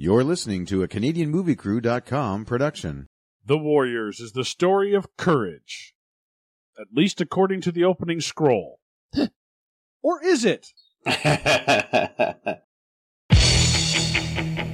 You're listening to a CanadianMovieCrew.com production. The Warriors is the story of courage, at least according to the opening scroll. or is it?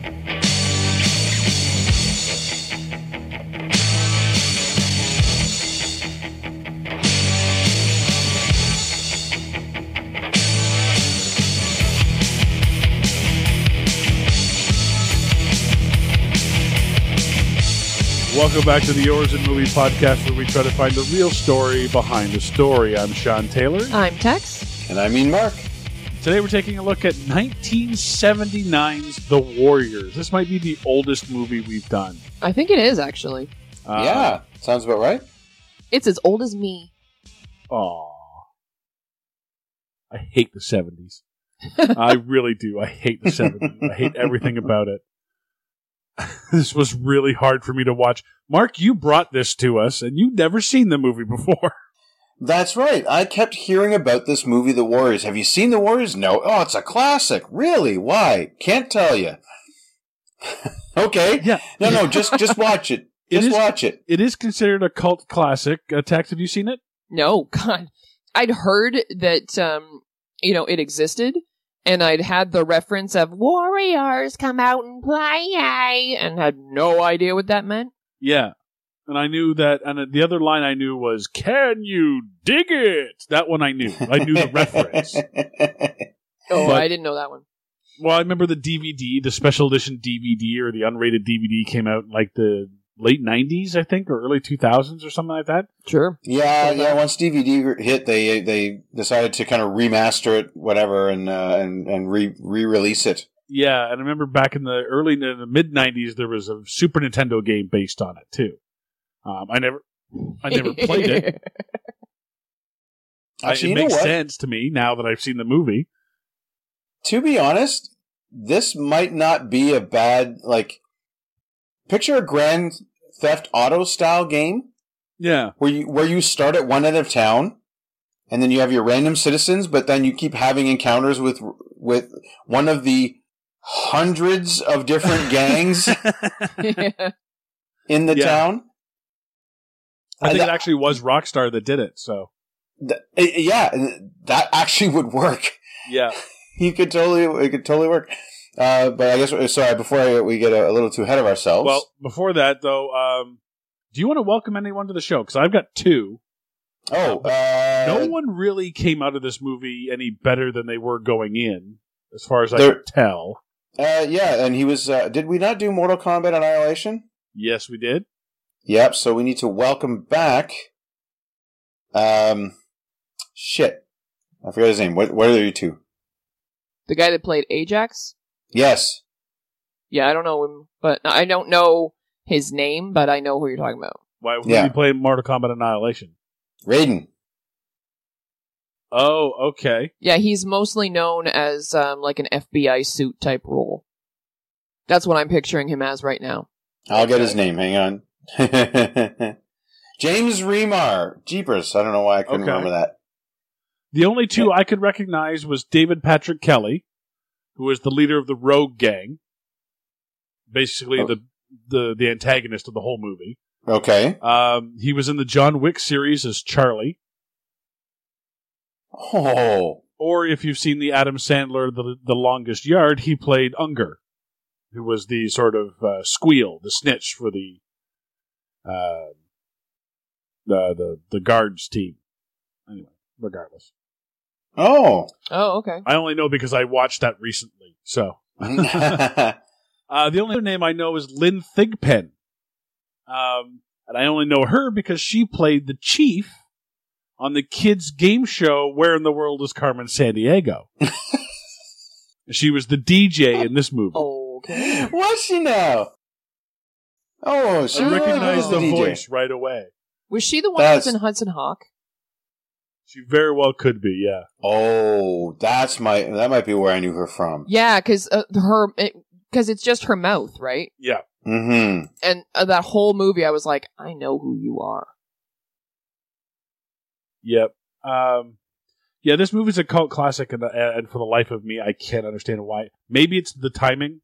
Welcome back to the Yours and Movie podcast, where we try to find the real story behind the story. I'm Sean Taylor. I'm Tex. and I mean Mark. Today we're taking a look at 1979's The Warriors. This might be the oldest movie we've done. I think it is actually. Uh, yeah, sounds about right. It's as old as me. Aw. I hate the 70s. I really do. I hate the 70s. I hate everything about it. this was really hard for me to watch. Mark, you brought this to us, and you'd never seen the movie before. That's right. I kept hearing about this movie, The Warriors. Have you seen The Warriors? No. Oh, it's a classic. Really? Why? Can't tell you. okay. Yeah. No, no. Just, just watch it. It Just is- watch it. It is considered a cult classic. Uh, Tex, have you seen it? No, God. I'd heard that um, you know, it existed, and I'd had the reference of warriors come out and play, eh? and had no idea what that meant. Yeah. And I knew that, and the other line I knew was, Can you dig it? That one I knew. I knew the reference. Oh, But- I didn't know that one. Well, I remember the DVD, the special edition DVD or the unrated DVD came out in like the late 90s, I think, or early 2000s or something like that. Sure. yeah, yeah. Once DVD hit, they they decided to kind of remaster it, whatever, and uh, and and re re release it. Yeah, and I remember back in the early, in the mid 90s, there was a Super Nintendo game based on it too. Um, I never, I never played it. I- Actually, it makes sense to me now that I've seen the movie. to be honest, this might not be a bad like. Picture a Grand Theft Auto style game Yeah, where you where you start at one end of town, and then you have your random citizens, but then you keep having encounters with with one of the hundreds of different gangs in the Yeah. town. I think it actually was Rockstar that did it. So Th- eh, yeah, that actually would work. yeah, You could totally it could totally work. Uh, but I guess sorry before I, we get a, a little too ahead of ourselves. Well, before that though, um, do you want to welcome anyone to the show? Because I've got two. oh, uh, no one really came out of this movie any better than they were going in, as far as I There- can tell. Uh, yeah, and he was. Uh, did we not do Mortal Kombat Annihilation? Yes, we did. Yep. So we need to welcome back. Um, shit, I forgot his name. What? What are you two? the guy that played Ajax. Yes. Yeah, I don't know him, but I don't know his name, but I know who you're talking about. Why would Yeah. we play Mortal Kombat Annihilation? Raiden. Oh, okay. Yeah, he's mostly known as um, like an FBI suit type role. That's what I'm picturing him as right now. I'll get his name. Hang on. James Remar. Jeepers. I don't know why I couldn't Okay. remember that. The only two I could recognize was David Patrick Kelly, who was the leader of the Rogue Gang, basically Oh. the, the the antagonist of the whole movie. Okay. Um, he was in the John Wick series as Charlie, Oh. or if you've seen the Adam Sandler the the Longest Yard, he played Unger, who was the sort of uh, squeal, the snitch for the uh, the the the guards team. Anyway, regardless. Oh. Oh, okay. I only know because I watched that recently. So oh. uh, the only other name I know is Lynn Thigpen, um, and I only know her because she played the chief on the kids' game show "Where in the World Is Carmen Sandiego." she was the DJ in this movie. Okay. What's she now? Oh, she I really recognized is the DJ. voice right away. Was she the one that was in Hudson Hawk? She very well could be, yeah. Oh, that's my. That might be where I knew her from. Yeah, because uh, her because it's just her mouth, right? Yeah. Mm-hmm. And uh, that whole movie, I was like, I know who you are. Yep. Um, yeah, this movie's a cult classic, and, and for the life of me, I can't understand why. Maybe it's the timing.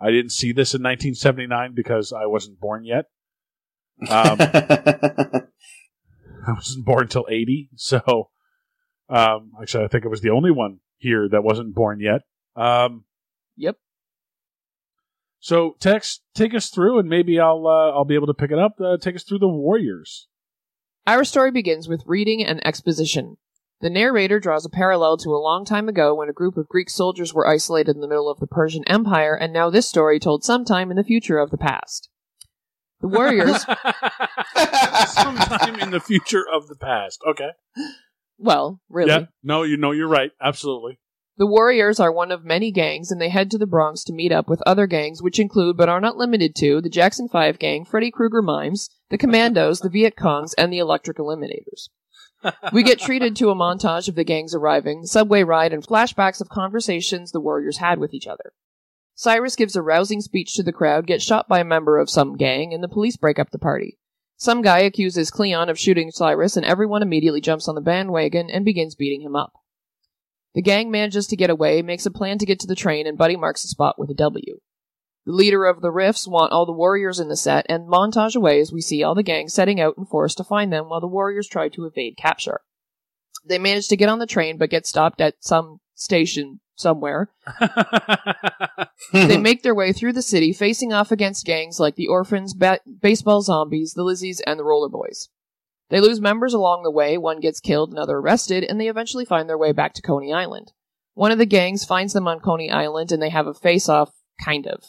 I didn't see this in 1979 because I wasn't born yet. Um, I wasn't born until 80, so um, actually, I think I was the only one here that wasn't born yet. Um, Yep. So, Tex, take us through, and maybe I'll uh, I'll be able to pick it up. Uh, take us through the Warriors. Our story begins with reading and exposition. The narrator draws a parallel to a long time ago when a group of Greek soldiers were isolated in the middle of the Persian Empire, and now this story told sometime in the future of the past. The Warriors, sometime in the future of the past. Okay. well, really, Yeah. No, you know you're right. Absolutely. The Warriors are one of many gangs, and they head to the Bronx to meet up with other gangs, which include, but are not limited to, the Jackson 5 gang, Freddy Krueger Mimes, the Commandos, the Viet Congs, and the Electric Eliminators. We get treated to a montage of the gangs arriving, subway ride, and flashbacks of conversations the Warriors had with each other. Cyrus gives a rousing speech to the crowd, gets shot by a member of some gang, and the police break up the party. Some guy accuses Cleon of shooting Cyrus, and everyone immediately jumps on the bandwagon and begins beating him up. The gang manages to get away, makes a plan to get to the train, and Buddy marks the spot with a W. The leader of the Riffs want all the warriors in the set, and montage away as we see all the gang setting out in force to find them while the warriors try to evade capture. They manage to get on the train, but get stopped at some station somewhere. They make their way through the city, facing off against gangs like the Orphans, ba- Baseball Zombies, the Lizzies, and the Roller Boys. They lose members along the way, one gets killed, another arrested, and they eventually find their way back to Coney Island. One of the gangs finds them on Coney Island, and they have a face-off, kind of.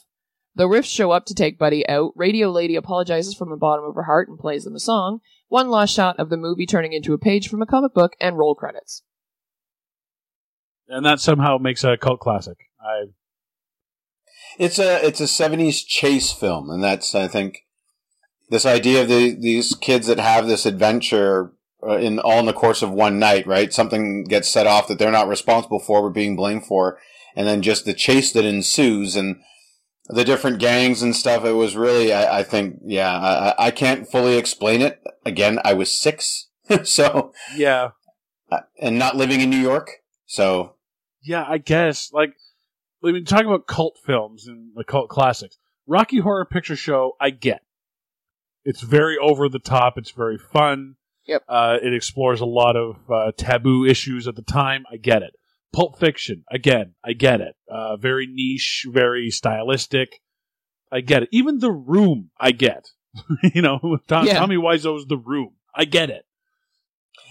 The Riffs show up to take Buddy out, Radio Lady apologizes from the bottom of her heart and plays them a song, one last shot of the movie turning into a page from a comic book, and roll credits. And that somehow makes a cult classic. I It's a it's a seventies chase film, and that's I think this idea of the, these kids that have this adventure uh, in all in the course of one night, right? Something gets set off that they're not responsible for, but being blamed for, and then just the chase that ensues and the different gangs and stuff. It was really, I, I think, yeah, I, I can't fully explain it. Again, I was six, so yeah and not living in New York, so yeah I guess like I mean talking about cult films and the cult classics. Rocky Horror Picture Show, I get. It's very over the top. It's very fun. Yep. Uh, it explores a lot of uh, taboo issues at the time. I get it. Pulp Fiction, again, I get it. Uh, very niche, very stylistic. I get it. Even The Room, I get. you know, Tom, Yeah. Tommy Wiseau's The Room. I get it.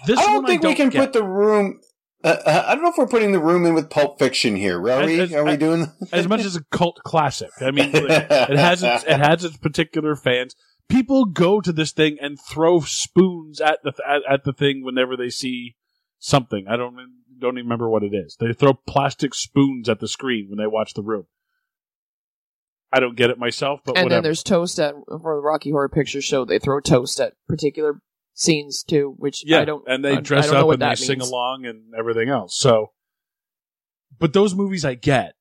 This I don't think I we can get. put the room. Uh, uh, I don't know if we're putting the room in with Pulp Fiction here. Are we? As- as- Are we doing? as much as a cult classic. I mean, it has its, it has its particular fans. People go to this thing and throw spoons at the at, at the thing whenever they see something. I don't don't even remember what it is. They throw plastic spoons at the screen when they watch the room. I don't get it myself, but and whatever. then there's toast at for the Rocky Horror Picture Show. They throw toast at particular scenes too, which yeah, I don't. and they dress up and they that sing along and everything else. So, but those movies I get.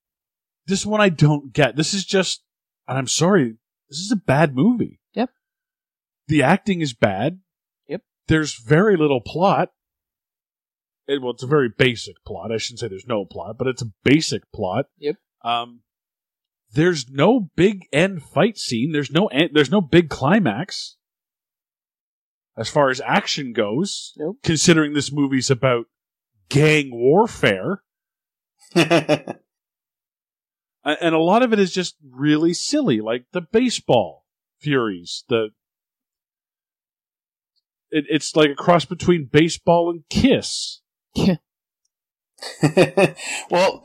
This one I don't get. This is just, and I'm sorry, this is a bad movie. Yep. The acting is bad. Yep. There's very little plot. It, well, it's a very basic plot. I shouldn't say there's no plot, but it's a basic plot. Yep. Um, there's no big end fight scene. There's no end, there's no big climax. As far as action goes, Nope. considering this movie's about gang warfare, and a lot of it is just really silly, like the baseball furies. The it, it's like a cross between baseball and Kiss. well,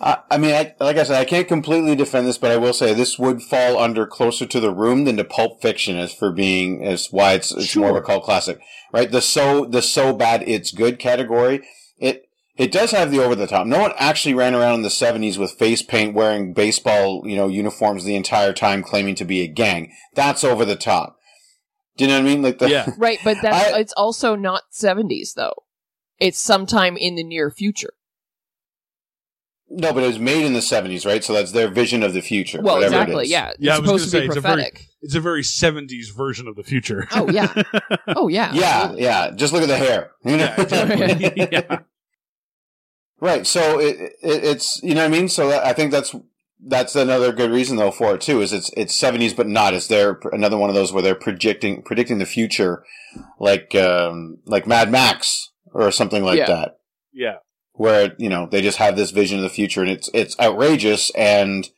I, I mean, I, like I said, I can't completely defend this, but I will say this would fall under closer to the room than to Pulp Fiction as for being as why it's, it's more of a cult classic, right? The so the so bad it's good category. It it does have the over the top. No one actually ran around in the seventies with face paint, wearing baseball, you know, uniforms the entire time, claiming to be a gang. That's over the top. Do you know what I mean? Like the Yeah. Right, but that's I- it's also not 70s though. It's sometime in the near future. No, but it was made in the seventies, right? So that's their vision of the future. Well, whatever exactly. is. Yeah, Yeah, I it's was supposed gonna to be say, it's a very- prophetic. It's a very '70s version of the future. Oh yeah. Oh yeah. Yeah, absolutely. yeah. Just look at the hair. You know? yeah, exactly. yeah. right. So it, it, it's you know what I mean. So I think that's that's another good reason though for it too. Is it's it's seventies, but not. Is there another one of those where they're predicting predicting the future, like um, like Mad Max or something like Yeah. that, Yeah. Where you know they just have this vision of the future and it's it's outrageous and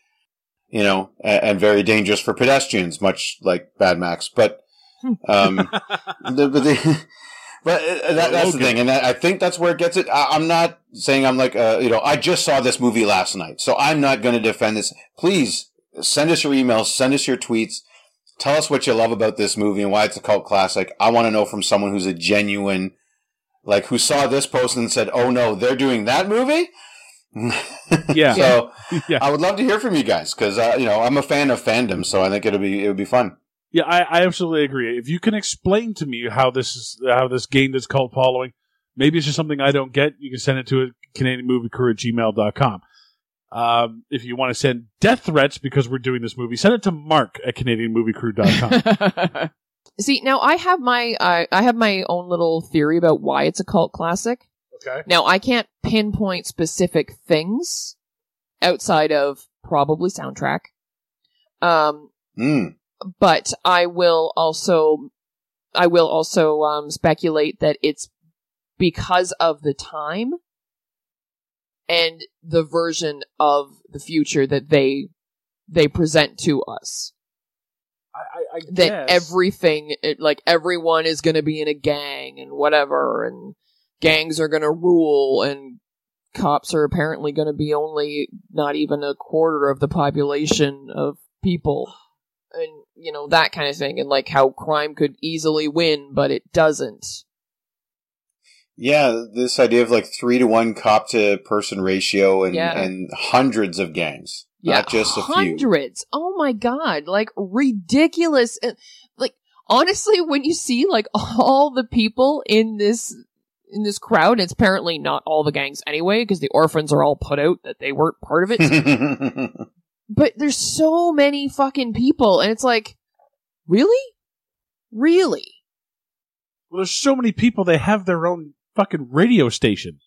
you know and, and very dangerous for pedestrians, much like Bad Max. But um, the, but the, but uh, that, that's the thing, and I I think that's where it gets it. I, I'm not saying I'm like, uh, you know, I just saw this movie last night, so I'm not going to defend this. Please send us your emails, send us your tweets, tell us what you love about this movie and why it's a cult classic. I want to know from someone who's a genuine, like, who saw this post and said, "Oh no, they're doing that movie." Yeah. so Yeah. I would love to hear from you guys because uh, you know I'm a fan of fandom, so I think it'll be it would be fun. Yeah, I, I absolutely agree. If you can explain to me how this is how this gained its cult following, maybe it's just something I don't get. You can send it to Canadian Movie Crew at gmail.com. Um, if you want to send death threats because we're doing this movie, send it to Mark at CanadianMovieCrew.com. See, now I have my I I have my own little theory about why it's a cult classic. okay. Now I can't pinpoint specific things outside of probably soundtrack. Um, Mm. but I will also I will also um, speculate that it's because of the time and the version of the future that they they present to us. I, I, I That everything, it, like everyone, is going to be in a gang and whatever, and gangs are going to rule, and cops are apparently going to be only not even a quarter of the population of people. And you know that kind of thing and like how crime could easily win but it doesn't. Yeah, this idea of like three to one cop to person ratio and, Yeah. and hundreds of gangs, not just a few. hundreds oh my god like ridiculous And, like honestly when you see like all the people in this in this crowd it's apparently not all the gangs anyway because the orphans are all put out that they weren't part of it but there's so many fucking people and it's like really really Well, there's so many people. They have their own fucking radio station.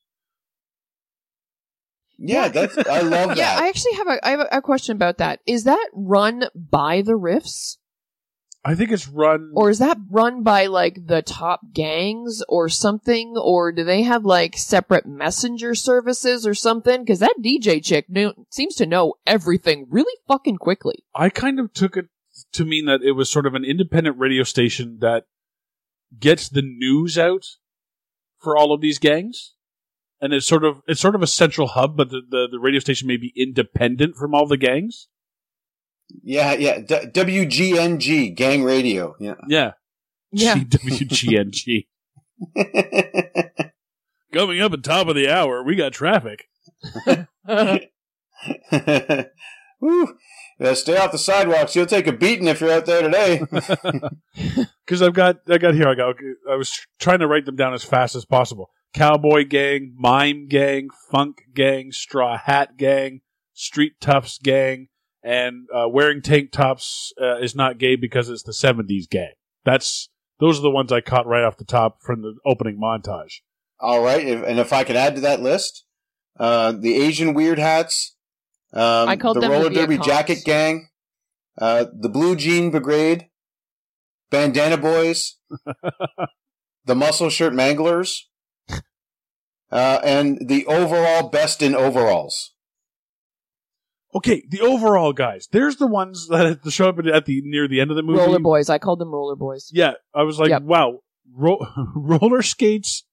Yeah, that's I love that. Yeah. I actually have a I have a, a question about that. Is that run by the Riffs, I think it's run. or is that run by like the top gangs or something, or do they have like separate messenger services or something? Because that DJ chick knew, seems to know everything really fucking quickly. I kind of took it to mean that it was sort of an independent radio station that gets the news out for all of these gangs. And it's sort of it's sort of a central hub, but the, the, the radio station may be independent from all the gangs. yeah, yeah. D- WGNG, gang radio. Yeah. Yeah. Yeah. GWGNG. Coming up at top of the hour, we got traffic. Woo. Yeah, stay off the sidewalks. You'll take a beating if you're out there today. Because I've got, I got here. I got. I was trying to write them down as fast as possible. Cowboy gang, mime gang, funk gang, straw hat gang, street toughs gang, and uh, wearing tank tops uh, is not gay because it's the '70s gang. That's those are the ones I caught right off the top from the opening montage. All right, if, and if I could add to that list, uh, the Asian weird hats, um, I called the them the roller derby jacket gang, uh, the blue jean brigade, bandana boys, the muscle shirt manglers, uh, and the overall best in overalls. Okay, the overall guys. There's the ones that show up at the near the end of the movie. roller boys, I called them roller boys. Yeah, I was like, Yep. wow, ro- roller skates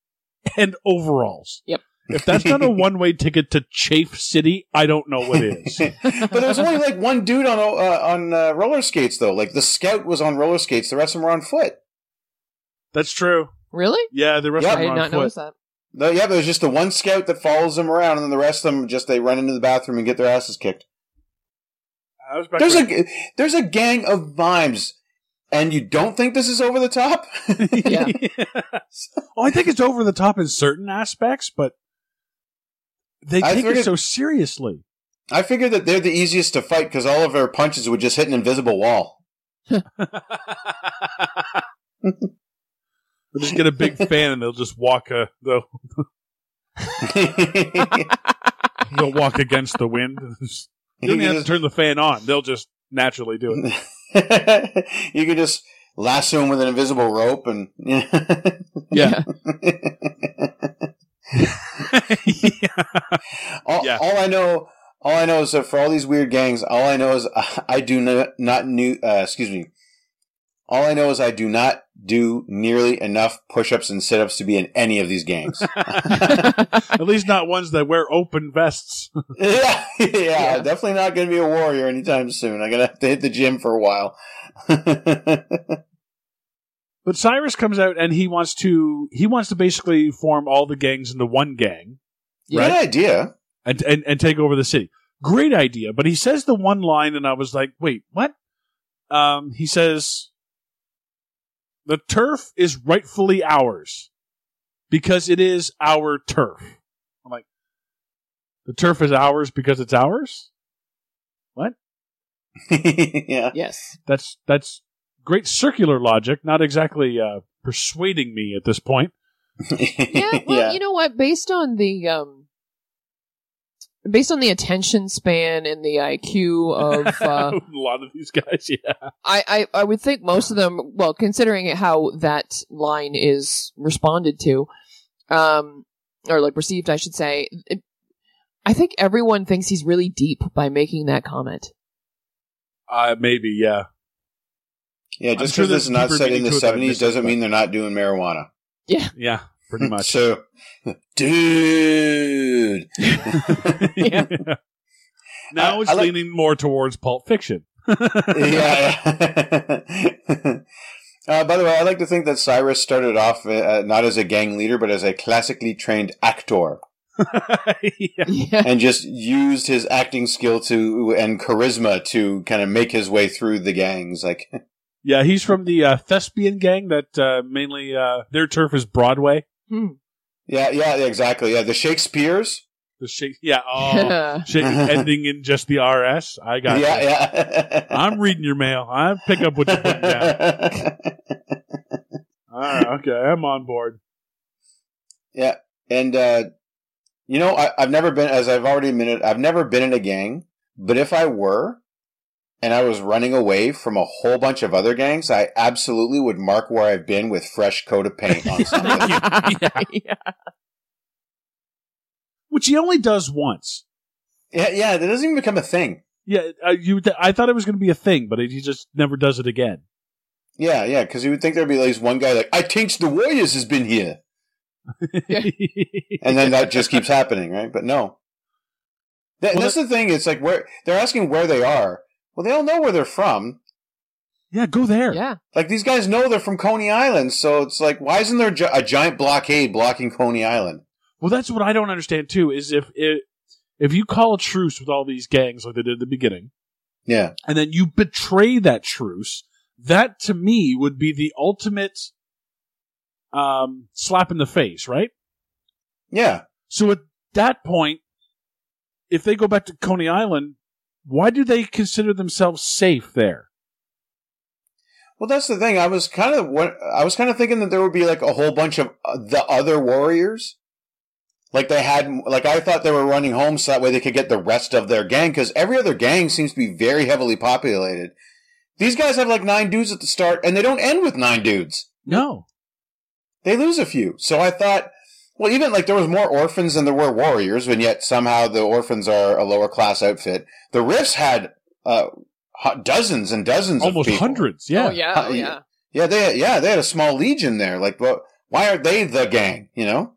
and overalls. Yep. If that's not a one-way ticket to Chafe City, I don't know what is. but there was only like one dude on uh, on uh, roller skates though. Like the scout was on roller skates, the rest of them were on foot. That's true. Really? Yeah, the rest Yep. of I them did not on foot. notice that. No, yeah, there's just the one scout that follows them around, and then the rest of them just they run into the bathroom and get their asses kicked. Was There's a there's a gang of mimes, and you don't think this is over the top? Yeah. well, I think it's over the top in certain aspects, but they I take it so seriously. I figured that they're the easiest to fight because all of their punches would just hit an invisible wall. They'll just get a big fan and they'll just walk. Uh, they'll they'll walk against the wind. You don't even have to turn the fan on; they'll just naturally do it. you could just lasso him with an invisible rope and Yeah. yeah. all, Yeah. all I know all I know is that for all these weird gangs all I know is I do not not new uh, excuse me all I know is I do not do nearly enough push-ups and sit-ups to be in any of these gangs. At least not ones that wear open vests. yeah, yeah, Yeah. definitely not going to be a warrior anytime soon. I'm going to have to hit the gym for a while. But Cyrus comes out and he wants to he wants to basically form all the gangs into one gang Good idea. and, and and take over the city. Great idea, but he says the one line and I was like, "Wait, what?" Um he says the turf is rightfully ours because it is our turf. I'm like the turf is ours because it's ours? What? yeah. yes. That's that's great circular logic, not exactly uh persuading me at this point. Yeah, well, you know what? Based on the um, based on the attention span and the IQ of, uh, a lot of these guys, yeah. I, I I would think most of them. Well, considering how that line is responded to, um, or like received, I should say. It, I think everyone thinks he's really deep by making that comment. Uh, maybe, yeah. Yeah, I'm just sure because this there's is not set in the to it than seventies doesn't mean they're not doing marijuana. Yeah. Yeah, pretty much. So, dude. Yeah. now I- it's I like- leaning more towards Pulp Fiction. yeah. uh, by the way, I like to think that Cyrus started off uh, not as a gang leader, but as a classically trained actor, yeah. Yeah, and just used his acting skill to and charisma to kind of make his way through the gangs. Like, yeah, he's from the uh, thespian gang that uh, mainly uh, their turf is Broadway. Hmm. yeah, yeah, exactly. Yeah, the Shakespeare's. The shake, yeah, oh, shake, ending in just the RS. I got yeah, you. yeah. I'm reading your mail. I pick up what you're putting down. All right, okay, I'm on board. Yeah, and uh, you know, I, I've never been, as I've already admitted, I've never been in a gang. But if I were, and I was running away from a whole bunch of other gangs, I absolutely would mark where I've been with fresh coat of paint on something. Yeah. yeah. Which he only does once. yeah, yeah, that doesn't even become a thing. Yeah, uh, you. I thought it was going to be a thing, but he just never does it again. Yeah, yeah, because you would think there'd be at least one guy like, I think the Warriors has been here, and then that just keeps happening, right? But no. That, Well, that's the thing. It's like where they're asking where they are. Well, they all know where they're from. yeah, go there. Yeah. Like these guys know they're from Coney Island, so it's like, why isn't there a giant blockade blocking Coney Island? Well, that's what I don't understand too. Is if it, if you call a truce with all these gangs like they did at the beginning, Yeah, and then you betray that truce, that to me would be the ultimate um, slap in the face, right? yeah. So at that point, if they go back to Coney Island, why do they consider themselves safe there? Well, that's the thing. I was kind of I was kind of thinking that there would be like a whole bunch of uh, the other warriors, like they had. Like I thought they were running home so that way they could get the rest of their gang because every other gang seems to be very heavily populated. These guys have like nine dudes at the start, and they don't end with nine dudes. No. They lose a few. So I thought, well, even like there was more orphans than there were warriors, and yet somehow the orphans are a lower class outfit. The Riffs had uh, dozens and dozens, Almost of people. hundreds. Yeah. Oh yeah. Oh yeah. Yeah, they yeah they had a small legion there. Like, well, why aren't they the gang? You know?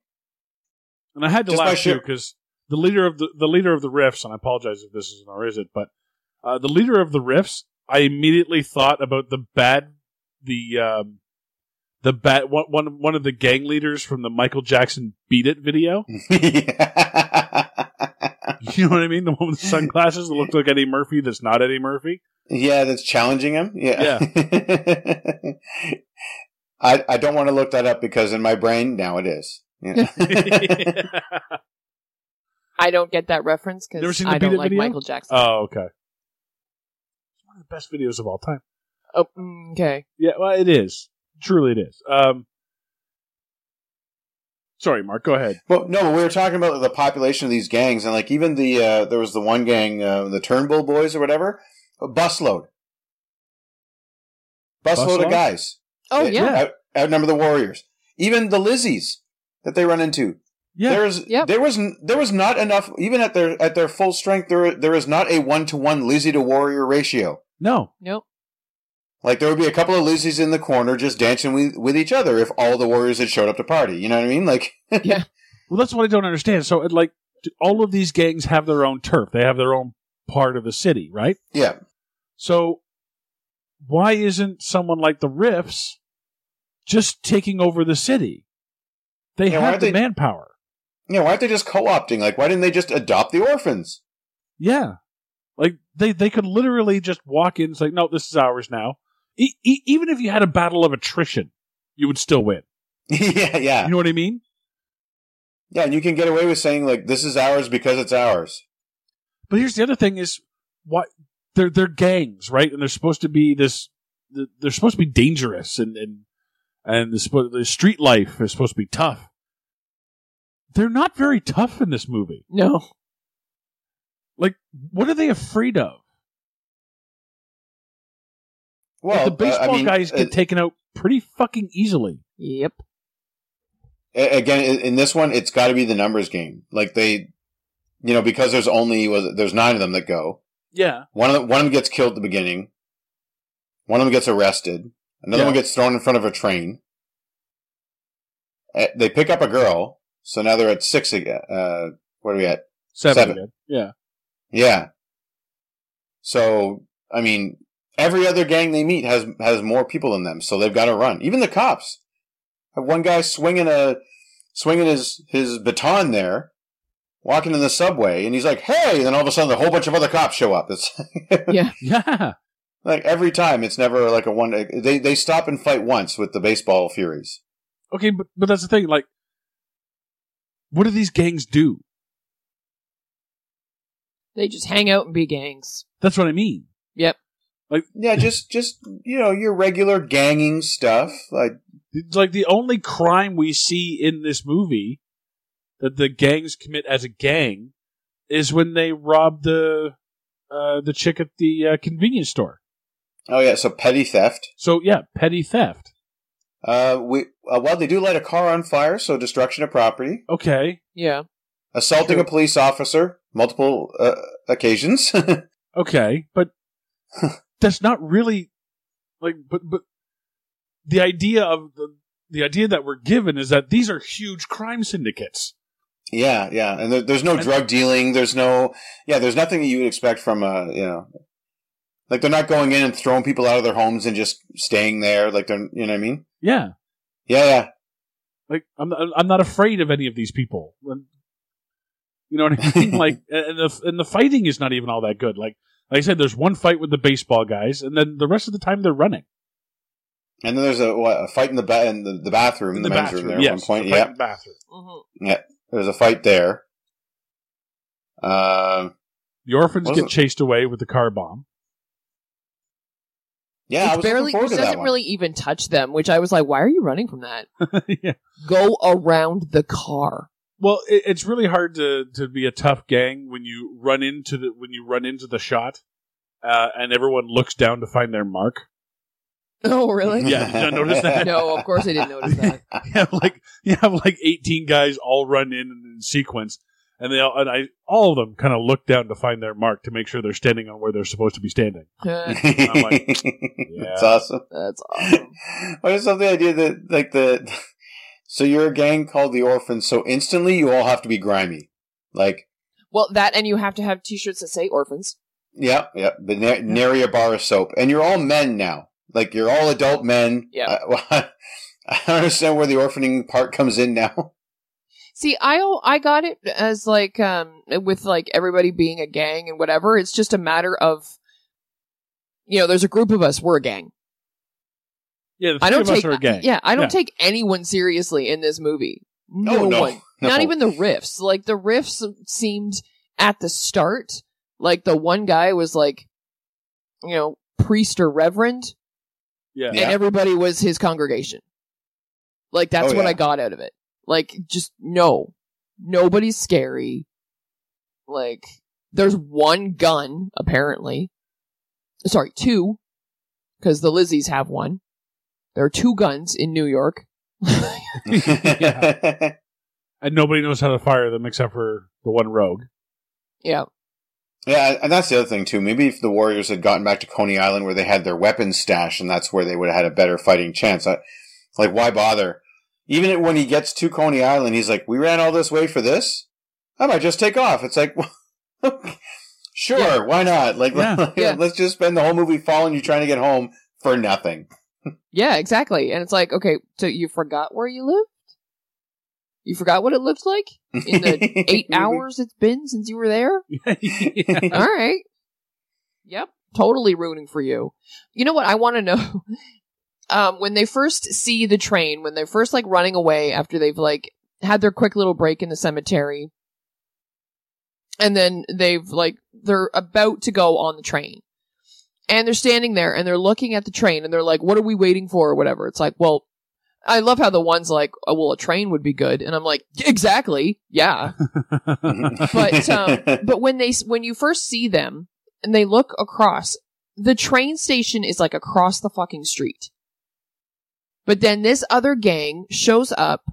And I had to Just laugh too because the leader of the the leader of the Riffs, and I apologize if this isn't or is it, but uh, the leader of the Riffs, I immediately thought about the bad the um, the bad one one one of the gang leaders from the Michael Jackson "Beat It" video. You know what I mean? The one with the sunglasses that looked like Eddie Murphy. That's not Eddie Murphy. yeah, that's challenging him. Yeah. I I don't want to look that up because in my brain now it is. Yeah. I don't get that reference because I don't like video? Michael Jackson. oh, okay. It's one of the best videos of all time. oh, mm, okay. Yeah, well, it is. Truly, it is. Um, Sorry, Mark. Go ahead. Well, no, but we were talking about the population of these gangs, and like even the uh, there was the one gang, uh, the Turnbull Boys or whatever, a busload, busload Busload? of guys. Oh They yeah. out, outnumber the Warriors. Even the Lizzies that they run into. Yeah. There's Yep. there was there was not enough even at their at their full strength. There there is not a one to one Lizzie to Warrior ratio. no. Nope. Like there would be a couple of Lizzies in the corner just dancing with, with each other if all the Warriors had showed up to party. You know what I mean? Like yeah. Well, that's what I don't understand. So, like, all of these gangs have their own turf. They have their own part of the city, right? yeah. So, why isn't someone like the Riffs just taking over the city? They Yeah, have the they- manpower. Yeah, why aren't they just co-opting? Like, why didn't they just adopt the orphans? Yeah. Like, they, they could literally just walk in and say, no, this is ours now. E- e- even if you had a battle of attrition, you would still win. yeah, yeah, You know what I mean? yeah. And you can get away with saying like, "This is ours because it's ours." But here's the other thing: is what they're they're gangs, right? And they're supposed to be this. They're supposed to be dangerous, and and and the, the street life is supposed to be tough. They're not very tough in this movie. No. Like, what are they afraid of? Like, Well, the baseball uh, I mean, guys get uh, taken out pretty fucking easily. Yep. again in- in this one, it's got to be the numbers game. Like they, you know, because there's only was there's nine of them that go. Yeah, One of them, one of them gets killed at the beginning. One of them gets arrested. Another Yeah. one gets thrown in front of a train. Uh, They pick up a girl, so now they're at six again. Uh, what are we at? seven. Seven. again. Yeah, Yeah. So, I mean, every other gang they meet has has more people in them, so they've got to run. Even the cops have one guy swinging a swinging his his baton there, walking in the subway, and he's like, "Hey!" And then all of a sudden, a whole bunch of other cops show up. It's yeah. like every time. It's never like a one. They they stop and fight once with the baseball furies. Okay, but but that's the thing. Like, what do these gangs do? They just hang out and be gangs. That's what I mean. Yep. Yeah, just just you know your regular ganging stuff. Like It's like the only crime we see in this movie that the gangs commit as a gang is when they rob the uh, the chick at the uh, convenience store. oh yeah, so petty theft. So yeah, petty theft. Uh, we uh, well, they do light a car on fire, so destruction of property, Okay, Yeah. assaulting a police officer multiple uh, occasions. okay, but that's not really like. But but the idea of the the idea that we're given is that these are huge crime syndicates. yeah, yeah, and there, there's no drug dealing. There's no yeah, there's nothing that you would expect from a you know, like they're not going in and throwing people out of their homes and just staying there. Like they're you know what I mean? Yeah, Yeah, yeah. like I'm not, I'm not afraid of any of these people. You know what I mean? like, and the and the fighting is not even all that good. Like, like I said, there's one fight with the baseball guys, and then the rest of the time they're running And then there's a, what, a fight in the ba- in the, the bathroom, in the, men's room there yes, at one point. the fight Yeah, in the bathroom. hmm there's a fight there. Um, The orphans Wasn't- get chased away with the car bomb. yeah, I It was barely it to doesn't one. really even touch them, which I was like, why are you running from that? yeah. Go around the car. Well, it, it's really hard to, to be a tough gang when you run into the when you run into the shot, uh, and everyone looks down to find their mark. Oh, really? Yeah, did you not notice that? no, of course I didn't notice that. you have like you have like eighteen guys all run in in sequence, and they all and I all of them kind of look down to find their mark to make sure they're standing on where they're supposed to be standing. Uh, like, It's awesome. That's awesome. I just love the idea that like the so you're a gang called the Orphans, so instantly you all have to be grimy. Like, Well, that and you have to have T-shirts that say orphans. yeah, yeah, but na- nary a bar of soap, and you're all men now. Like you're all adult men. Yeah. I, I don't understand where the orphaning part comes in now. See, I I got it as like um with like everybody being a gang and whatever. It's just a matter of you know, there's a group of us. We're a gang. Yeah, the I don't take gang. yeah, I don't Yeah. take anyone seriously in this movie. No, Oh, no, one. no. Not even the riffs. Like the riffs seemed at the start like the one guy was like you know, priest or reverend yeah. Yeah. and everybody was his congregation. Like that's Oh, what yeah. I got out of it. Like, just no. Nobody's scary. Like, there's one gun, apparently. Sorry, two. Because the Lizzies have one. There are two guns in New York. Yeah. and nobody knows how to fire them except for the one rogue. Yeah. Yeah, and that's the other thing too. Maybe if the Warriors had gotten back to Coney Island where they had their weapons stash, and that's where they would have had a better fighting chance. I, like, why bother? Even when he gets to Coney Island, he's like, "We ran all this way for this. I might just take off." It's like, sure, Yeah. why not? Like, Yeah. Yeah. let's just spend the whole movie following you trying to get home for nothing. Yeah, exactly. And it's like, okay, so you forgot where you lived? You forgot what it looked like in the eight hours it's been since you were there? Yeah. All right. Yep. Totally rooting for you. You know what? I want to know. Um, when they first see the train, when they're first like running away after they've like had their quick little break in the cemetery, and then they've like, they're about to go on the train. And they're standing there and they're looking at the train and they're like, what are we waiting for or whatever? It's like, well, I love how the one's like, oh, well, a train would be good. And I'm like, exactly. Yeah. But, um, but when they when you first see them and they look across the train station is like across the fucking street but then this other gang shows up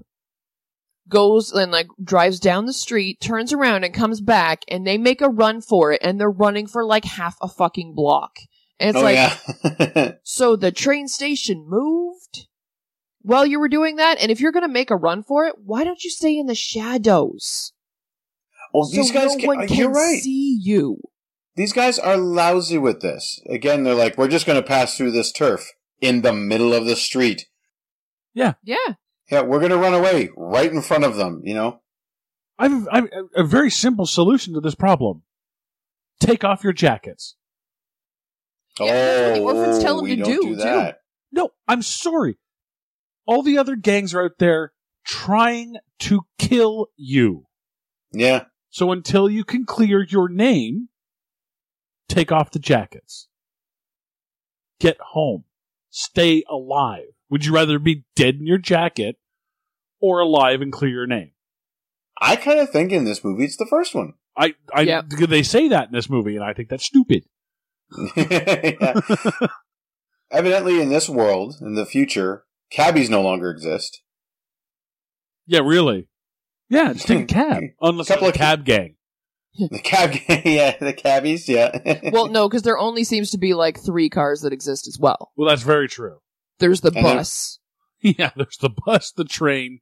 goes and like drives down the street turns around and comes back and they make a run for it and they're running for like half a fucking block and it's oh like yeah. so the train station moved while you were doing that and if you're gonna make a run for it why don't you stay in the shadows well, so these guys, no can, one uh, can you're right. see you These guys are lousy with this. Again, they're like, we're just going to pass through this turf in the middle of the street. Yeah. Yeah Yeah, we're going to run away right in front of them, you know? I've, I've a very simple solution to this problem. Take off your jackets. Yeah, that's what the orphans tell oh, him to don't do, do too. No, I'm sorry. All the other gangs are out there trying to kill you. Yeah. So until you can clear your name, take off the jackets. Get home. Stay alive. Would you rather be dead in your jacket or alive and clear your name? I kind of think in this movie it's the first one. I, I, Yep. they say that in this movie, and I think that's stupid. Yeah. Evidently, in this world, in the future, cabbies no longer exist. Yeah, really. Yeah, just take a cab. Unless Couple of- cab gang. The cab, gang, yeah, the cabbies, yeah. well no because there only seems to be like three cars that exist as well Well, that's very true. there's the And then- bus Yeah, there's the bus, the train.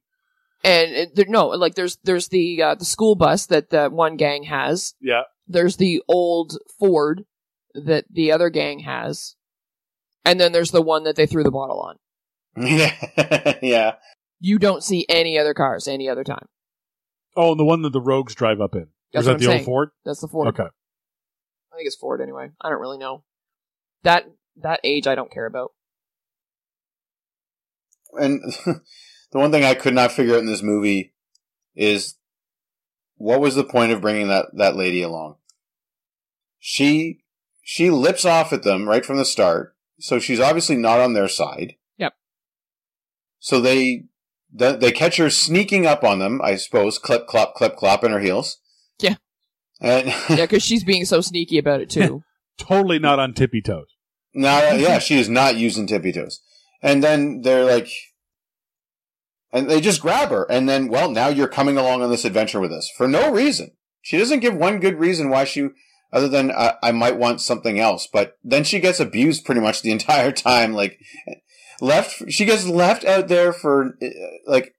and it, there, no like there's there's the uh, the school bus that the one gang has Yeah. there's the old ford that the other gang has and then there's the one that they threw the bottle on yeah, yeah. you don't see any other cars any other time Oh, and the one that the rogues drive up in. That's Was that the saying. old Ford? that's the ford Okay. i think it's ford anyway i don't really know that that age i don't care about And the one thing I could not figure out in this movie is what was the point of bringing that, that lady along? She she lips off at them right from the start, so she's obviously not on their side. Yep. So they they, they catch her sneaking up on them, I suppose, clip clop clip clop in her heels. Yeah. And yeah because she's being so sneaky about it too Totally not on tippy toes. No, yeah, she is not using tippy toes. And then they're like, and they just grab her. And then, well, now you're coming along on this adventure with us for no reason. She doesn't give one good reason why she, other than uh, I might want something else. But then she gets abused pretty much the entire time. Like, left, she gets left out there for, uh, like,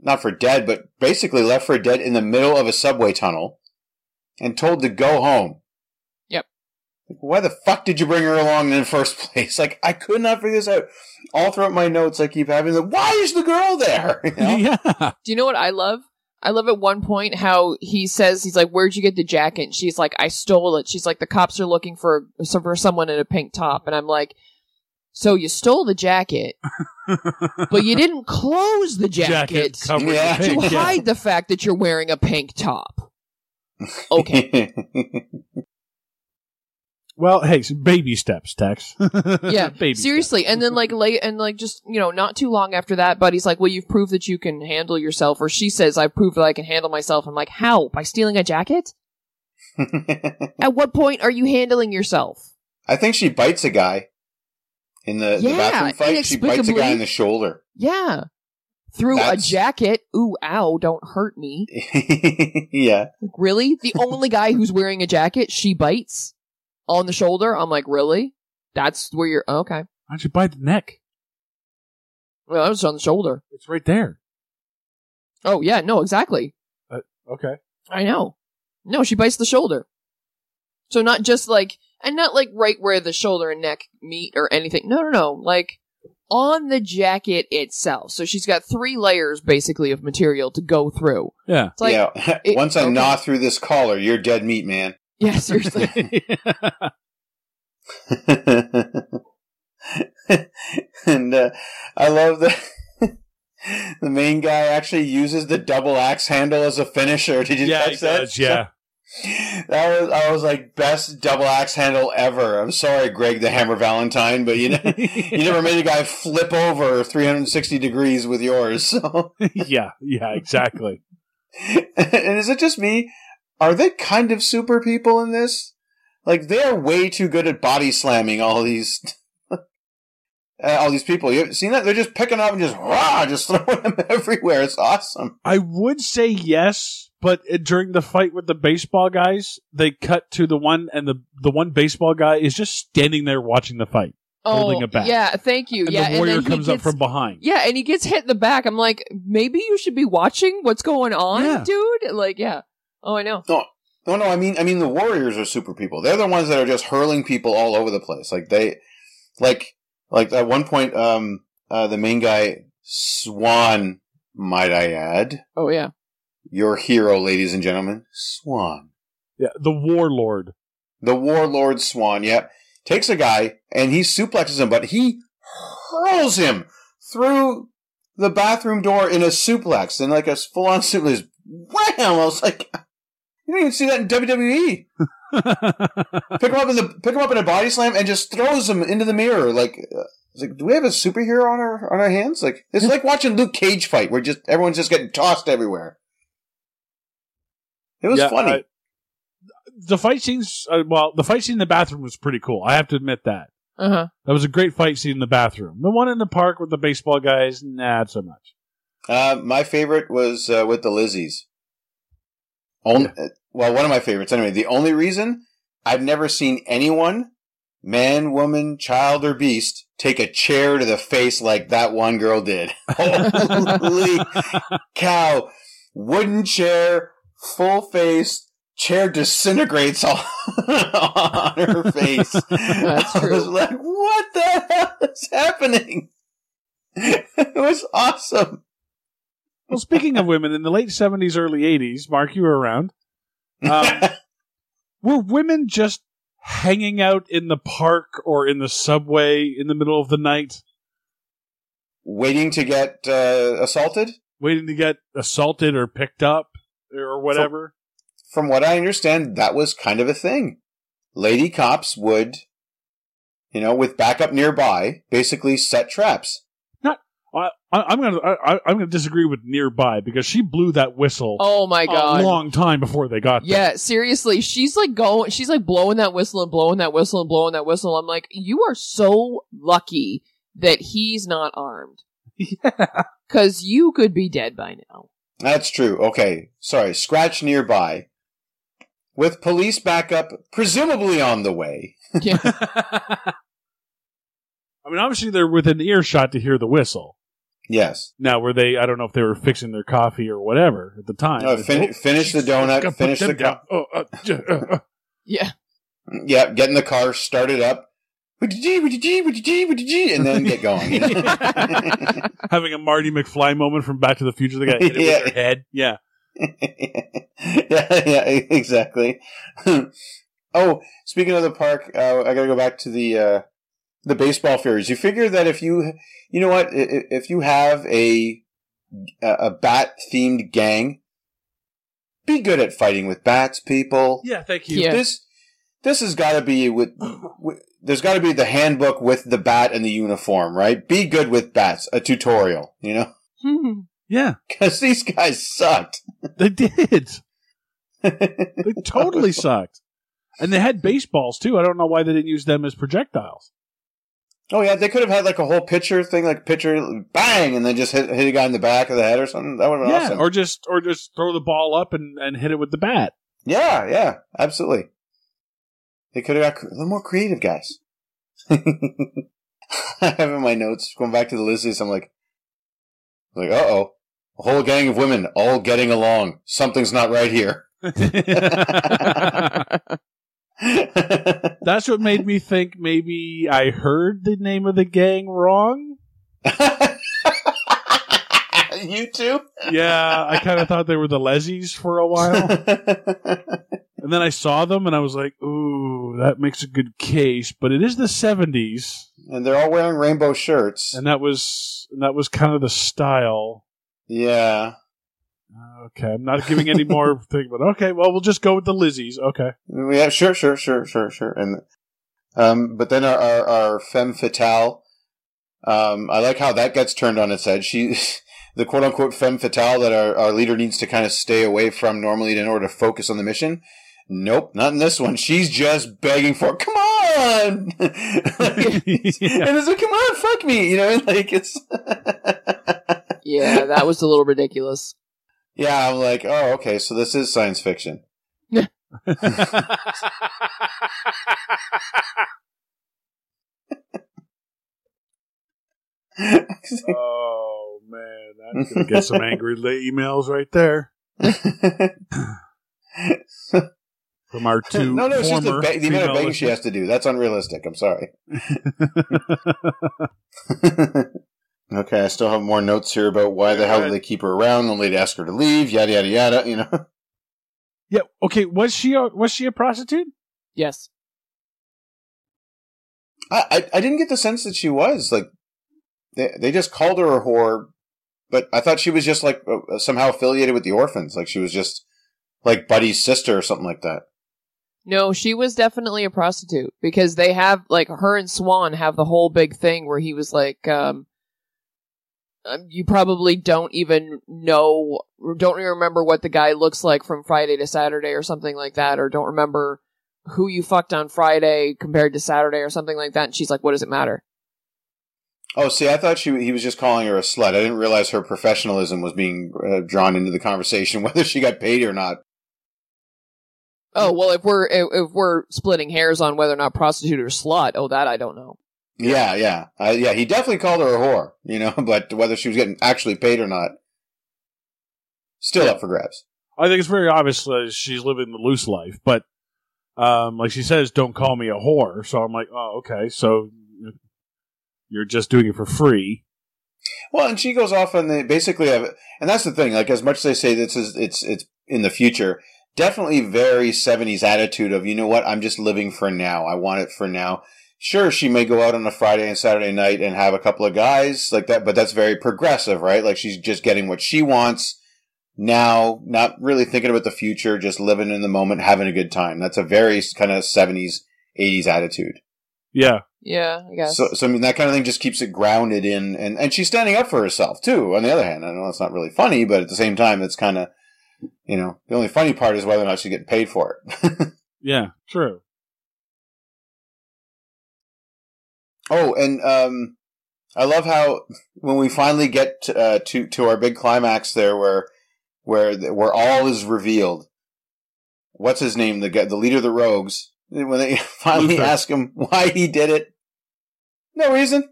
not for dead, but basically left for dead in the middle of a subway tunnel and told to go home. Yep. Why the fuck did you bring her along in the first place? Like, I could not figure this out. All throughout my notes, I keep having the, why is the girl there? You know? Yeah. Do you know what I love? I love at one point how he says he's like, "Where'd you get the jacket?" And she's like, "I stole it." She's like, "The cops are looking for some for someone in a pink top," and I'm like, "So you stole the jacket, but you didn't close the jacket, covered Yeah. in to pink, yeah. hide the fact that you're wearing a pink top." Okay, Well, hey, some baby steps, Tex. Yeah, baby seriously. And then like late and like just you know not too long after that, Buddy's like, "Well, you've proved that you can handle yourself," or she says, "I've proved that I can handle myself." I'm like, "How? By stealing a jacket? At what point are you handling yourself?" I think she bites a guy in the, the bathroom fight. She bites a guy in the shoulder. Yeah, through That's- a jacket. Ooh, ow! Don't hurt me. yeah. Like, really? The only guy who's wearing a jacket, she bites on the shoulder. I'm like, really? That's where you're oh, okay. Why don't you bite the neck? Well, that was on the shoulder. It's right there. Oh yeah, no, exactly. Uh, okay. I know. No, she bites the shoulder. So not just like, and not like right where the shoulder and neck meet or anything. No, no, no. Like on the jacket itself. So she's got three layers basically of material to go through. Yeah. It's like, yeah, yeah. it- Once I okay. gnaw through this collar, you're dead meat, man. Seriously. and uh, I love that the main guy actually uses the double axe handle as a finisher. Did you yeah, catch that? does, yeah. That was I was like best double axe handle ever. I'm sorry, Greg the Hammer Valentine, but you know you never made a guy flip over 360 degrees with yours. So yeah, yeah, exactly. and is it just me? Are they kind of super people in this? Like they are way too good at body slamming all these uh, all these people. You ever seen that? They're just picking up and just rah, just throwing them everywhere. It's awesome. I would say yes, but during the fight with the baseball guys, they cut to the one, and the the one baseball guy is just standing there watching the fight, holding oh, a bat. yeah, thank you. and yeah, the warrior and then comes he up from behind. Yeah, and he gets hit in the back. I'm like, maybe you should be watching what's going on, Yeah. dude. Like, yeah. Oh, I know. No, no, no. I mean, I mean, the Warriors are super people. They're the ones that are just hurling people all over the place. Like they, like, like at one point, um, uh, the main guy, Swan, might I add, Oh yeah. your hero, ladies and gentlemen, Swan, Yeah, the warlord. the warlord Swan. Yep, takes a guy and he suplexes him, but he hurls him through the bathroom door in a suplex, and like a full-on suplex. Wham! I was like, you don't even see that in WWE. pick him up in the pick him up in a body slam and just throws him into the mirror. Like, uh, it's like, do we have a superhero on our on our hands? Like, it's like watching Luke Cage fight, where just everyone's just getting tossed everywhere. It was Yeah, funny. I- the fight scenes, uh, well, the fight scene in the bathroom was pretty cool. I have to admit that. Uh huh. That was a great fight scene in the bathroom. The one in the park with the baseball guys, nah, not so much. Uh, my favorite was uh, with the Lizzies. Only, uh, well, one of my favorites anyway. The only reason I've never seen anyone, man, woman, child, or beast, take a chair to the face like that one girl did. Holy cow! Wooden chair, full face, chair disintegrates all on her face. That's I true. was like, what the hell is happening? it was awesome. Well, speaking of women, in the late 70s, early 80s, Mark, you were around. Um, were women just hanging out in the park or in the subway in the middle of the night, Waiting to get uh, assaulted? waiting to get assaulted or picked up or whatever? From what I understand, that was kind of a thing. Lady cops would, you know, with backup nearby, basically set traps. I, I, I'm gonna I, I- I'm gonna disagree with nearby because she blew that whistle Oh my god. a long time before they got there. Yeah, seriously, she's like going, she's like blowing that whistle and blowing that whistle and blowing that whistle. I'm like, you are so lucky that he's not armed. Yeah. Cause you could be dead by now. That's true. Okay. Sorry. Scratch nearby. With police backup presumably on the way. Yeah. I mean, obviously they're within earshot to hear the whistle. Yes. Now, were they? I don't know if they were fixing their coffee or whatever at the time. No, But- fin- finish the donut, finish them the down. Oh, uh, j- uh, uh. yeah. Yeah, get in the car, start it up. And then get going. having a Marty McFly moment from Back to the Future. They got hit it Yeah. with their head. Yeah. yeah, yeah, exactly. oh, speaking of the park, uh, I got to go back to the uh, the baseball fairies. You figure that if you, you know what, I- i- if you have a a bat themed gang, be good at fighting with bats, people. Yeah. Thank you. Yeah. This this has got to be with, with there's got to be the handbook with the bat and the uniform, right? Be good with bats, a tutorial, you know, Yeah, because these guys sucked. they did. They totally sucked. And they had baseballs too. I don't know why they didn't use them as projectiles. Oh yeah, they could have had like a whole pitcher thing, like pitcher bang, and then just hit, hit a guy in the back of the head or something. That would have been Yeah, awesome. or just or just throw the ball up and, and hit it with the bat. yeah, yeah, absolutely. They could have got a little more creative, guys. I have in my notes going back to the Lizzies. I'm like, like, uh oh, a whole gang of women all getting along. Something's not right here. That's what made me think maybe I heard the name of the gang wrong. you too. Yeah, I kind of thought they were the Lezzies for a while. And then I saw them and I was like, ooh, that makes a good case. But it is the 70s. and they're all wearing rainbow shirts. And that was and that was kind of the style. Yeah. Okay, I'm not giving any more thing, but okay, well, we'll just go with the Lizzies. Okay. Yeah, sure, sure, sure, sure, sure. And um, but then our, our, our femme fatale, um, I like how that gets turned on its head. She, the quote unquote femme fatale that our, our leader needs to kind of stay away from normally in order to focus on the mission. Nope, not in this one. She's just begging for, come on! like, Yeah. And it's like, come on, fuck me, you know, like it's. yeah, that was a little ridiculous. Yeah, I'm like, oh, okay, so this is science fiction. oh man, that's gonna get some angry emails right there from our two. no, no, it's just the, ba- the amount of begging she has to do. That's unrealistic. I'm sorry. Listeners. okay, I still have more notes here about why the hell did they keep her around? The lady asked her to leave. Yada yada yada. You know. yeah. Okay. Was she a, was she a prostitute? Yes. I, I I didn't get the sense that she was like. They they just called her a whore, but I thought she was just like uh, somehow affiliated with the orphans. Like she was just like Buddy's sister or something like that. No, she was definitely a prostitute because they have like her and Swan have the whole big thing where he was like, um, um, you probably don't even know, don't even remember what the guy looks like from Friday to Saturday or something like that, or don't remember who you fucked on Friday compared to Saturday or something like that. And she's like, what does it matter? Oh, see, I thought she he was just calling her a slut. I didn't realize her professionalism was being uh, drawn into the conversation, whether she got paid or not. Oh well, if we're if, if we're splitting hairs on whether or not prostitute or slut, oh that I don't know. Yeah, yeah, uh, yeah. He definitely called her a whore, you know, but whether she was getting actually paid or not, still Yeah. up for grabs. I think it's very obvious that she's living the loose life, but um, like she says, "Don't call me a whore." So I'm like, "Oh, okay." So you're just doing it for free. Well, and she goes off on the basically, uh, and that's the thing. Like as much as they say this is it's it's in the future, definitely very seventies attitude of you know what I'm just living for now. I want it for now. Sure, she may go out on a Friday and Saturday night and have a couple of guys like that, but that's very progressive, right? Like she's just getting what she wants now, not really thinking about the future, just living in the moment, having a good time. That's a very kind of seventies, eighties attitude. Yeah, Yeah, I guess. So, so I mean, that kind of thing just keeps it grounded in, and, and she's standing up for herself too. On the other hand, I know it's not really funny, but at the same time, it's kind of, you know, the only funny part is whether or not she's getting paid for it. yeah, true. Oh, and um, I love how when we finally get uh, to to our big climax there, where where where all is revealed. What's his name? The guy, the leader of the rogues. When they finally Luther. ask him why he did it, no reason.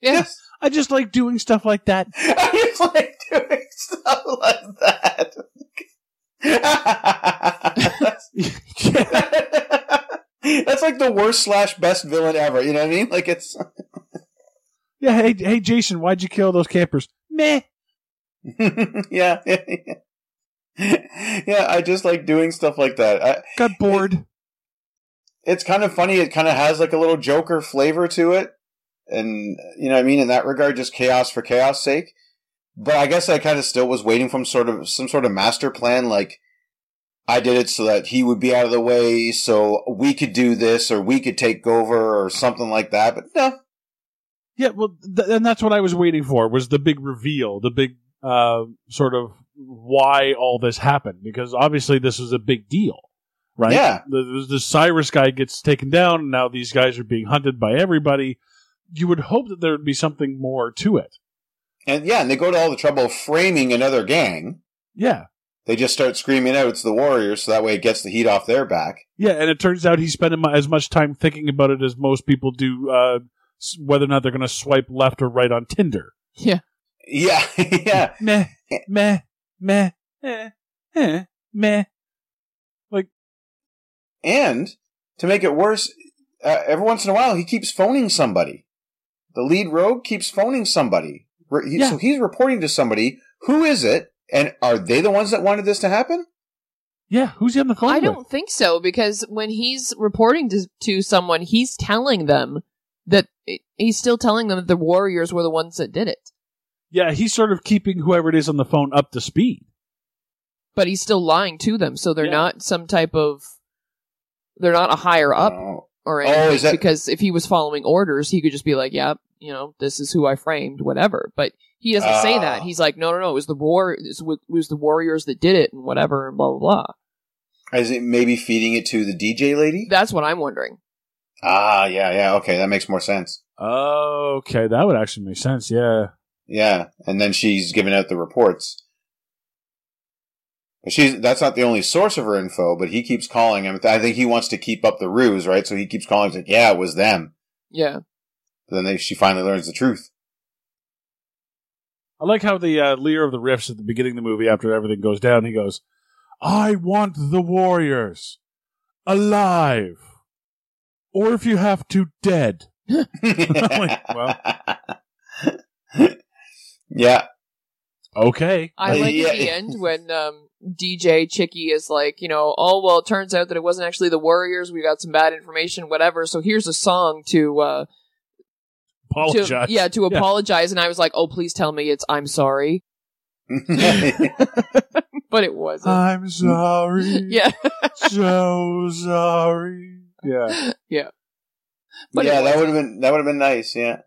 yeah. Just I just like doing stuff like that. I just like doing stuff like that. That's like the worst slash best villain ever. You know what I mean? Like it's Yeah, hey, hey, Jason, why'd you kill those campers? Meh. yeah, yeah, yeah. I just like doing stuff like that. I, Got bored. it's kind of funny. It kind of has like a little Joker flavor to it, and you know what I mean in that regard, just chaos for chaos sake. But I guess I kind of still was waiting from sort of some sort of master plan. Like I did it so that he would be out of the way, so we could do this, or we could take over, or something like that. But no, Yeah, well, th- and that's what I was waiting for was the big reveal, the big uh, sort of why all this happened, because obviously this was a big deal, right? Yeah. the, the Cyrus guy gets taken down, and now these guys are being hunted by everybody. You would hope that there would be something more to it. and yeah, and they go to all the trouble of framing another gang. Yeah, They just start screaming out, "It's the Warriors!" So that way, it gets the heat off their back. yeah, and it turns out he's spending as much time thinking about it as most people do, uh, whether or not they're going to swipe left or right on Tinder. Yeah. Yeah, yeah. Meh, meh, meh, eh, eh, meh. Like, and to make it worse, uh, every once in a while he keeps phoning somebody. The lead rogue keeps phoning somebody. Re- he- Yeah. So he's reporting to somebody. Who is it? And are they the ones that wanted this to happen? Yeah, who's he on the phone I with? don't think so because when he's reporting to, to someone, he's telling them that he's still telling them that the Warriors were the ones that did it. Yeah, he's sort of keeping whoever it is on the phone up to speed. But he's still lying to them, so they're Yeah. not some type of. They're not a higher up Oh. or Oh, anything. is that- Because if he was following orders, he could just be like, "Yeah, you know, this is who I framed, whatever." But he doesn't say that. Ah. He's like, "No, no, no, it was the war. It was, the Warriors that did it, and whatever, and blah blah blah." Is it maybe feeding it to the DJ lady? That's what I'm wondering. Ah, yeah, yeah. Okay, that makes more sense. Oh, Okay, that would actually make sense. Yeah. Yeah, and then she's giving out the reports. But She's that's not the only source of her info, but he keeps calling him. I think he wants to keep up the ruse, right? So he keeps calling. He's like, "Yeah, it was them." Yeah, Then they, she finally learns the truth. I like how the uh, leader of the Riffs at the beginning of the movie, after everything goes down, he goes, I want the Warriors alive. Or if you have to, dead. well. yeah, Okay. I like yeah. at the end when um, DJ Chicky is like, you know, oh well, it turns out that it wasn't actually the Warriors. We got some bad information, whatever. So here's a song to, uh, Apologize. to yeah, to Yeah. apologize. And I was like, oh, please tell me it's I'm sorry, but it wasn't. I'm sorry. yeah, so sorry. Yeah. But yeah, that would have been that would have been nice. Yeah.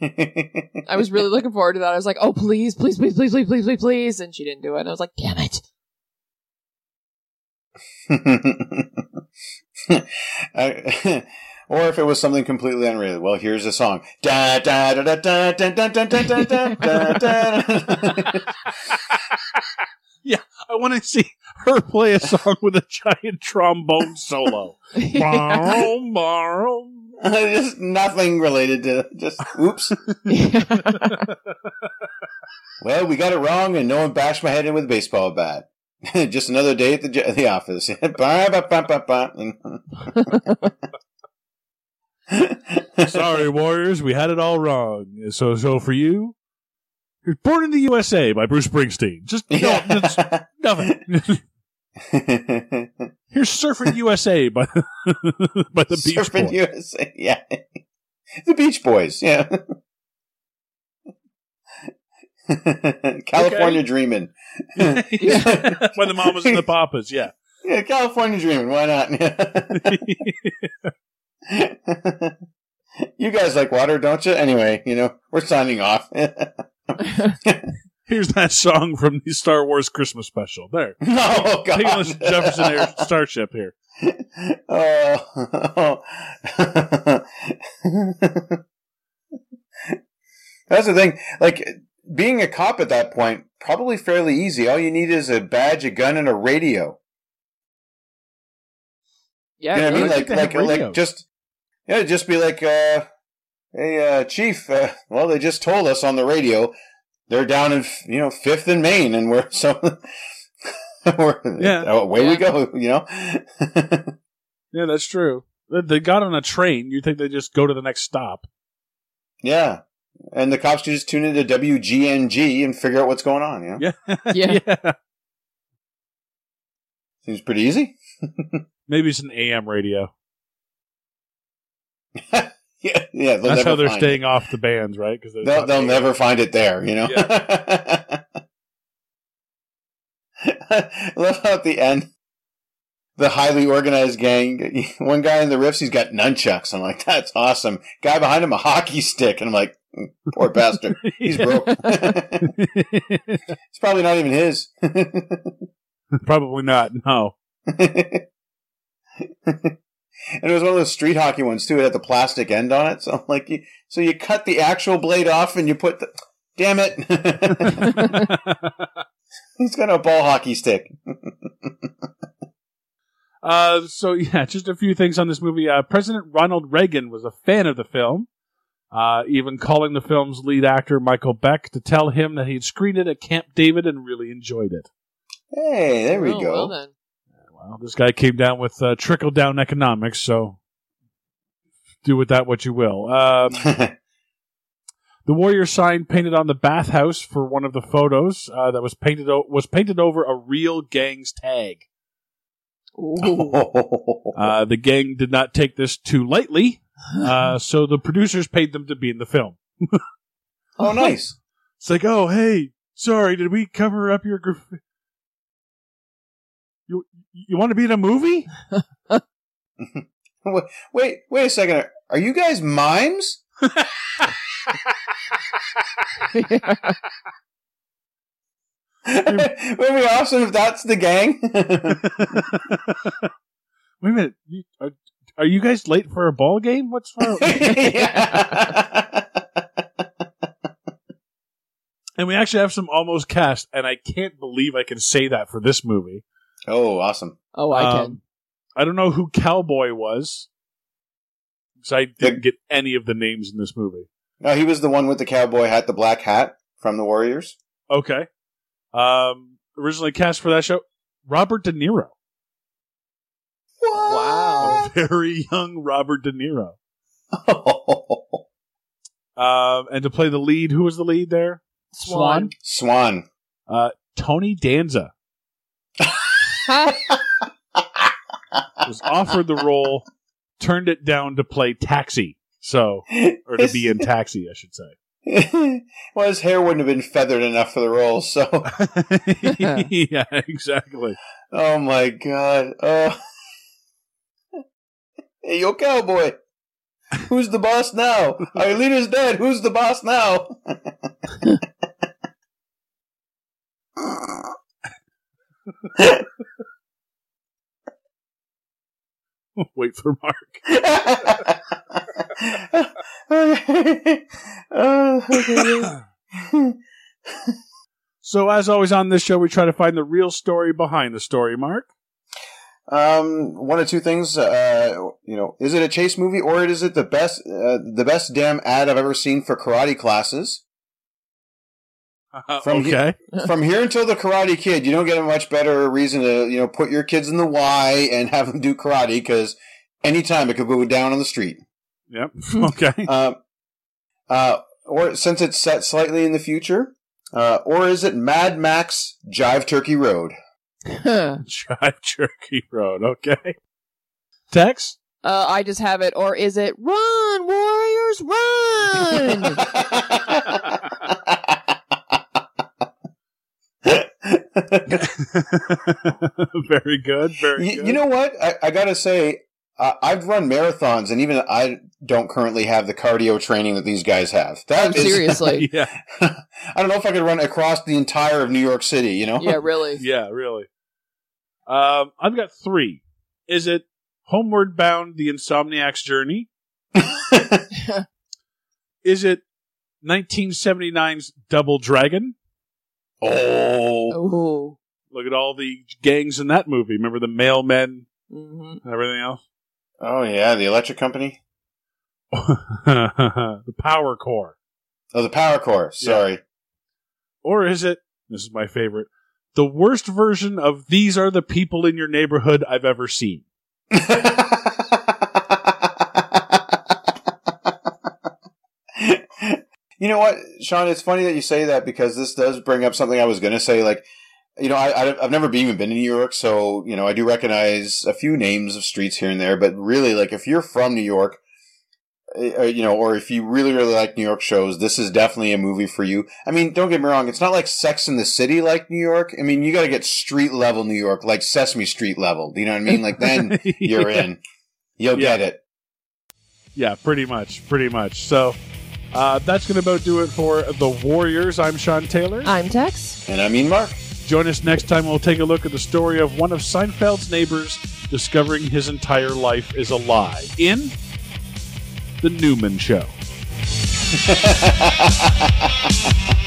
I was really looking forward to that. I was like, oh, please, please, please, please, please, please, please, please, and she didn't do it. And I was like, damn it. I- or if it was something completely unrelated. Well, here's a song. Da da da da da da da da da da da da da. I want to see her play a song with a giant trombone solo. Boom. Just nothing related to just oops. Well, we got it wrong, and no one bashed my head in with a baseball bat. Just another day at the the office. Sorry, Warriors, we had it all wrong. So, so for you, you're Born in the USA by Bruce Springsteen. Just no, just nothing. Here's Surfing USA by by the Beach Surfing Boys. USA. Yeah. The Beach Boys. Yeah. California Dreaming. by the Mamas and the Papas. Yeah. Yeah, California Dreaming. Why not? you guys like water, don't you? Anyway, you know, we're signing off. Here's that song from the Star Wars Christmas special. There. oh, God. Take a listen Jefferson Air Starship here. oh. That's the thing. Like, being a cop at that point, probably fairly easy. All you need is a badge, a gun, and a radio. yeah, you know what I mean? Like, like, like, just, yeah, just be like, uh, hey, uh, chief, uh, well, they just told us on the radio they're down in, you know, fifth and Main, and we're so, we're, Yeah. oh, away we go, you know? Yeah, that's true. They- They got on a train. You think they just go to the next stop? yeah. And the cops can just tune into WGNG and figure out what's going on, you know? Yeah. Yeah. yeah. Seems pretty easy. Maybe it's an AM radio. Yeah, yeah. That's how they're staying It. off the bands, right? Because They'll, they'll never find it there, you know. I love how at the end, the highly organized gang, one guy in the riffs, he's got nunchucks. I'm like, that's awesome. Guy behind him, a hockey stick. And I'm like, "Mm, poor bastard. He's broke. it's probably not even his. Probably not. No. And it was one of those street hockey ones too. It had the plastic end on it. So I'm like, you, so you cut the actual blade off and you put the, damn it. He's got a ball hockey stick. Uh, so yeah, just a few things on this movie. Uh, President Ronald Reagan was a fan of the film, uh, even calling the film's lead actor Michael Beck to tell him that he'd screened it at Camp David and really enjoyed it. Hey, there we Oh, go. Well then. Well, this guy came down with uh, trickle down economics, so do with that what you will. Um, the warrior sign painted on the bathhouse for one of the photos uh, that was painted o- was painted over a real gang's tag. Uh, the gang did not take this too lightly, uh, so the producers paid them to be in the film. oh, nice. It's like, oh, hey, sorry, did we cover up your graf- You you want to be in a movie? Wait, wait, wait a second. Are you guys mimes? Would be awesome if that's the gang. Wait a minute, you, are, are you guys late for a ball game? What's wrong? And we actually have some almost cast, and I can't believe I can say that for this movie. Oh, awesome. oh, I can. Um, I don't know who Cowboy was, because I didn't get any of the names in this movie. No, he was the one with the cowboy hat, the black hat from the Warriors. Okay. Um, originally cast for that show, Robert De Niro. Wow. A very young Robert De Niro. Oh. Um, and to play the lead, who was the lead there? Swan. Swan. Uh, Tony Danza Ha! was offered the role, turned it down to play Taxi. So, or to be in Taxi, I should say. well, his hair wouldn't have been feathered enough for the role, so. yeah, exactly. Oh my god. Oh. hey, yo, cowboy. Who's the boss now? Our leader's dead. Who's the boss now? Wait for Mark. oh. So, as always on this show, we try to find the real story behind the story, Mark. Um, one of two things. Uh, you know, is it a chase movie or is it the best, uh, the best damn ad I've ever seen for karate classes? From he- From here until the Karate Kid, you don't get a much better reason to you know put your kids in the Y and have them do karate because anytime it could go down on the street. Yep. Okay. Uh, uh, or since it's set slightly in the future, uh, or is it Mad Max Jive Turkey Road? Drive Turkey Road. Okay. Tex? Uh, I just have it. Or is it run, warriors, run? very good. Very you, good. you know what? I, I gotta say, uh, I've run marathons, and even I don't currently have the cardio training that these guys have. That is- seriously. yeah. I don't know if I could run across the entire of New York City. You know? yeah, really. Yeah, really. Um, I've got three. Is it Homeward Bound: The Insomniac's Journey? Is it 1979's Double Dragon? Oh, Oh. Look at all the gangs in that movie. Remember the mailmen hmm and everything else? oh yeah, the electric company. the Power Corps. Oh, the Power Corps. Sorry. Or is it, this is my favorite, the worst version of These Are the People in Your Neighborhood I've ever seen? you know what, Sean? It's funny that you say that because this does bring up something I was going to say. Like, you know, I, I've never been, even been to New York, so you know, I do recognize a few names of streets here and there. But really, like, if you're from New York, uh, you know, or if you really, really like New York shows, this is definitely a movie for you. I mean, don't get me wrong. It's not like Sex in the City like New York. I mean, you got to get street level New York, like Sesame Street level. Do you know what I mean? Like then you're Yeah. in. You'll Yeah. get it. Yeah, pretty much, pretty much. So uh, that's going to about do it for the Warriors. I'm Sean Taylor. I'm Tex. And I mean, Mark. Join us next time. We'll take a look at the story of one of Seinfeld's neighbors discovering his entire life is a lie in The Newman Show.